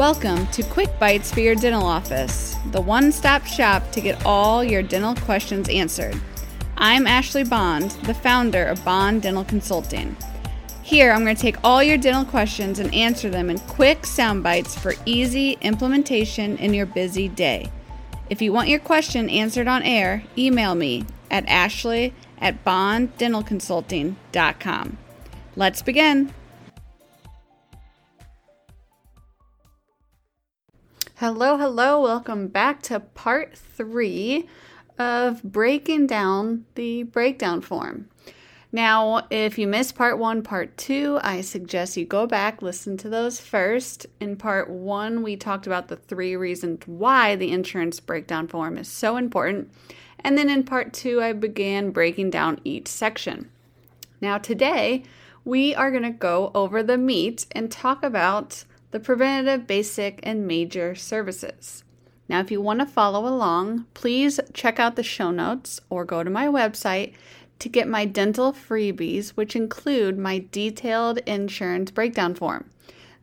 Welcome to Quick Bites for your dental office, the one stop shop to get all your dental questions answered. I'm Ashley Bond, the founder of Bond Dental Consulting. Here, I'm going to take all your dental questions and answer them in quick sound bites for easy implementation in your busy day. If you want your question answered on air, email me at ashley at bonddentalconsulting.com. Let's begin. Hello, hello. Welcome back to part three of breaking down the breakdown form. Now, if you missed part one, part two, I suggest you go back, listen to those first. In part one, we talked about the three reasons why the insurance breakdown form is so important. And then in part two, I began breaking down each section. Now, today, we are going to go over the meat and talk about the preventative, basic, and major services. Now, if you want to follow along, please check out the show notes or go to my website to get my dental freebies, which include my detailed insurance breakdown form.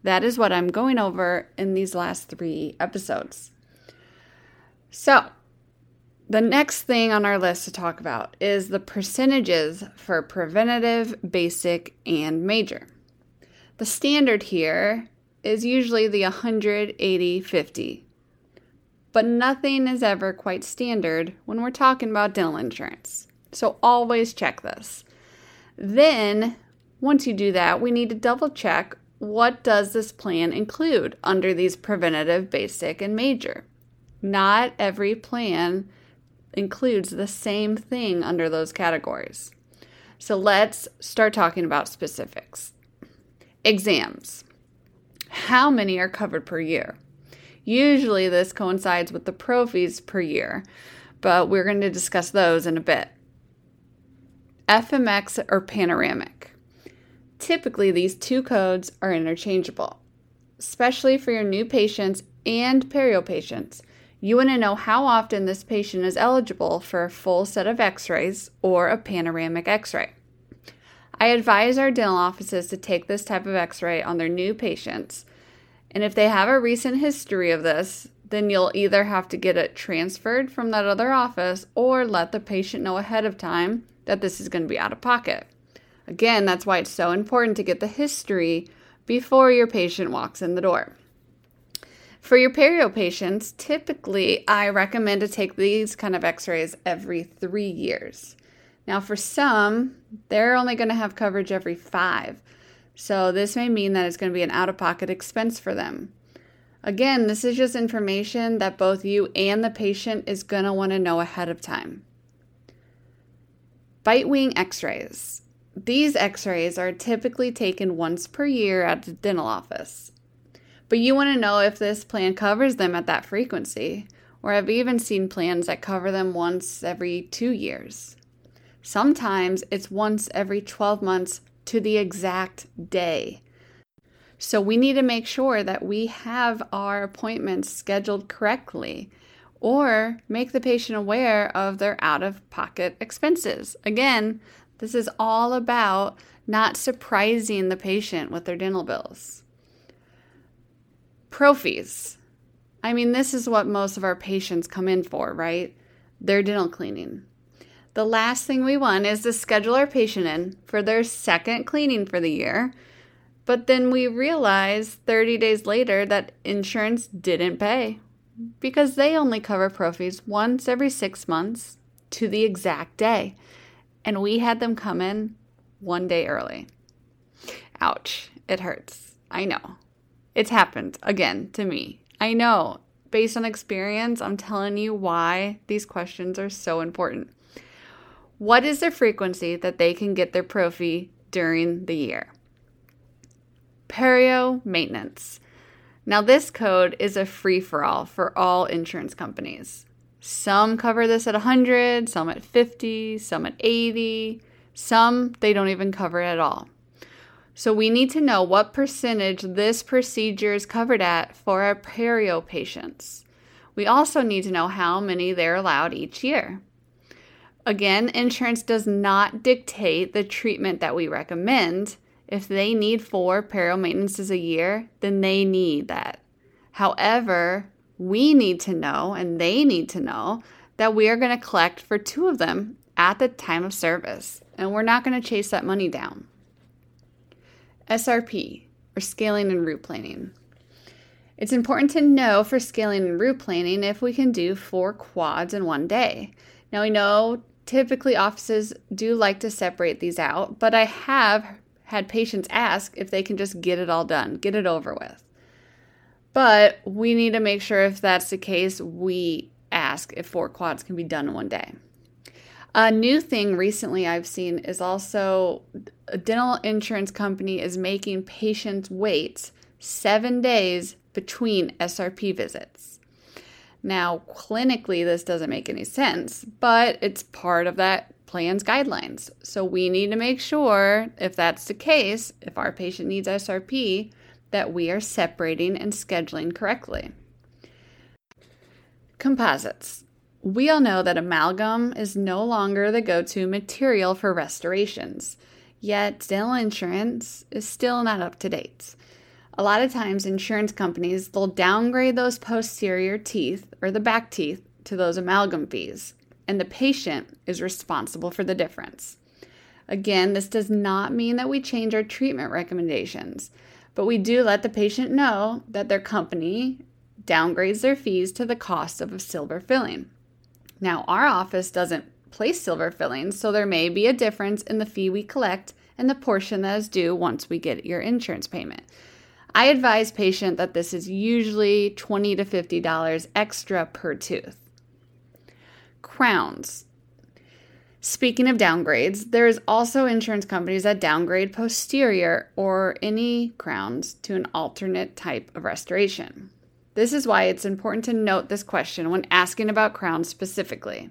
That is what I'm going over in these last three episodes. So, the next thing on our list to talk about is the percentages for preventative, basic, and major. The standard here is usually the 180 50. But nothing is ever quite standard when we're talking about dental insurance. So always check this. Then, once you do that, we need to double check what does this plan include under these preventative, basic, and major. Not every plan includes the same thing under those categories. So let's start talking about specifics. Exams. How many are covered per year? Usually, this coincides with the prophies per year, but we're going to discuss those in a bit. FMX or panoramic. Typically, these two codes are interchangeable, especially for your new patients and perio patients. You want to know how often this patient is eligible for a full set of x rays or a panoramic x ray. I advise our dental offices to take this type of x ray on their new patients. And if they have a recent history of this, then you'll either have to get it transferred from that other office or let the patient know ahead of time that this is going to be out of pocket. Again, that's why it's so important to get the history before your patient walks in the door. For your perio patients, typically I recommend to take these kind of x rays every three years. Now, for some, they're only going to have coverage every five. So, this may mean that it's going to be an out of pocket expense for them. Again, this is just information that both you and the patient is going to want to know ahead of time. Bite wing x rays. These x rays are typically taken once per year at the dental office. But you want to know if this plan covers them at that frequency, or I've even seen plans that cover them once every two years. Sometimes it's once every 12 months to the exact day. So we need to make sure that we have our appointments scheduled correctly or make the patient aware of their out of pocket expenses. Again, this is all about not surprising the patient with their dental bills. Prophies. I mean, this is what most of our patients come in for, right? Their dental cleaning. The last thing we want is to schedule our patient in for their second cleaning for the year, but then we realize 30 days later that insurance didn't pay because they only cover prophies once every six months to the exact day. And we had them come in one day early. Ouch, it hurts. I know. It's happened again to me. I know. Based on experience, I'm telling you why these questions are so important. What is the frequency that they can get their prophy during the year? Perio maintenance. Now, this code is a free for all for all insurance companies. Some cover this at 100, some at 50, some at 80, some they don't even cover it at all. So, we need to know what percentage this procedure is covered at for our perio patients. We also need to know how many they're allowed each year. Again, insurance does not dictate the treatment that we recommend. If they need four perio maintenances a year, then they need that. However, we need to know and they need to know that we are going to collect for two of them at the time of service, and we're not going to chase that money down. SRP, or scaling and root planning. It's important to know for scaling and root planning if we can do four quads in one day. Now, we know typically offices do like to separate these out, but I have had patients ask if they can just get it all done, get it over with. But we need to make sure if that's the case, we ask if four quads can be done in one day. A new thing recently I've seen is also a dental insurance company is making patients wait seven days between SRP visits. Now, clinically, this doesn't make any sense, but it's part of that plan's guidelines. So we need to make sure, if that's the case, if our patient needs SRP, that we are separating and scheduling correctly. Composites. We all know that amalgam is no longer the go to material for restorations, yet dental insurance is still not up to date. A lot of times, insurance companies they'll downgrade those posterior teeth or the back teeth to those amalgam fees, and the patient is responsible for the difference. Again, this does not mean that we change our treatment recommendations, but we do let the patient know that their company downgrades their fees to the cost of a silver filling. Now, our office doesn't place silver fillings, so there may be a difference in the fee we collect and the portion that is due once we get your insurance payment. I advise patient that this is usually 20 to $50 extra per tooth. Crowns. Speaking of downgrades, there is also insurance companies that downgrade posterior or any crowns to an alternate type of restoration. This is why it's important to note this question when asking about crowns specifically.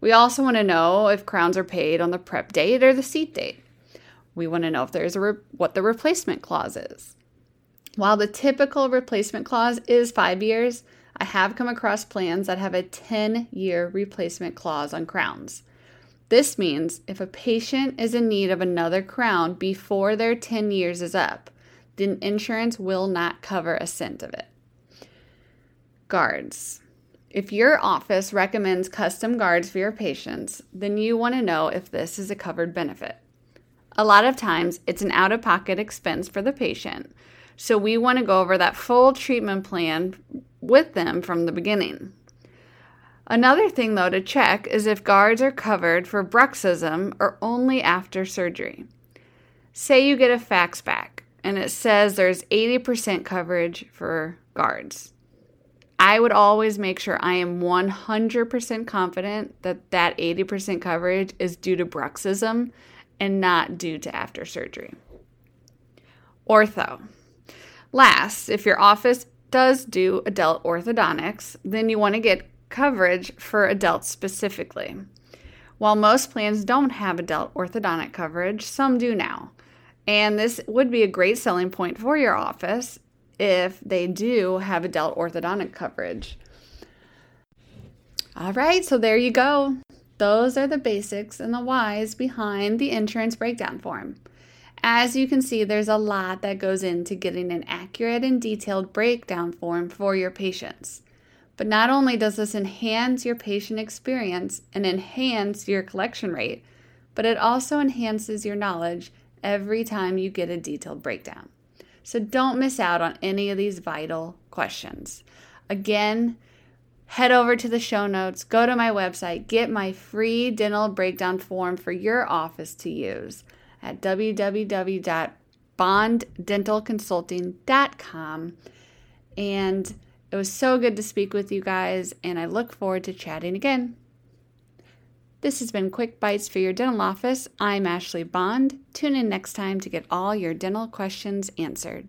We also want to know if crowns are paid on the prep date or the seat date. We want to know if there's a re- what the replacement clause is. While the typical replacement clause is five years, I have come across plans that have a 10 year replacement clause on crowns. This means if a patient is in need of another crown before their 10 years is up, then insurance will not cover a cent of it. Guards. If your office recommends custom guards for your patients, then you want to know if this is a covered benefit. A lot of times, it's an out of pocket expense for the patient, so we want to go over that full treatment plan with them from the beginning. Another thing, though, to check is if guards are covered for bruxism or only after surgery. Say you get a fax back and it says there's 80% coverage for guards. I would always make sure I am 100% confident that that 80% coverage is due to bruxism and not due to after surgery. Ortho. Last, if your office does do adult orthodontics, then you want to get coverage for adults specifically. While most plans don't have adult orthodontic coverage, some do now. And this would be a great selling point for your office if they do have adult orthodontic coverage. All right, so there you go. Those are the basics and the whys behind the insurance breakdown form. As you can see, there's a lot that goes into getting an accurate and detailed breakdown form for your patients. But not only does this enhance your patient experience and enhance your collection rate, but it also enhances your knowledge every time you get a detailed breakdown. So don't miss out on any of these vital questions. Again, head over to the show notes, go to my website, get my free dental breakdown form for your office to use at www.bonddentalconsulting.com. And it was so good to speak with you guys, and I look forward to chatting again. This has been Quick Bites for your dental office. I'm Ashley Bond. Tune in next time to get all your dental questions answered.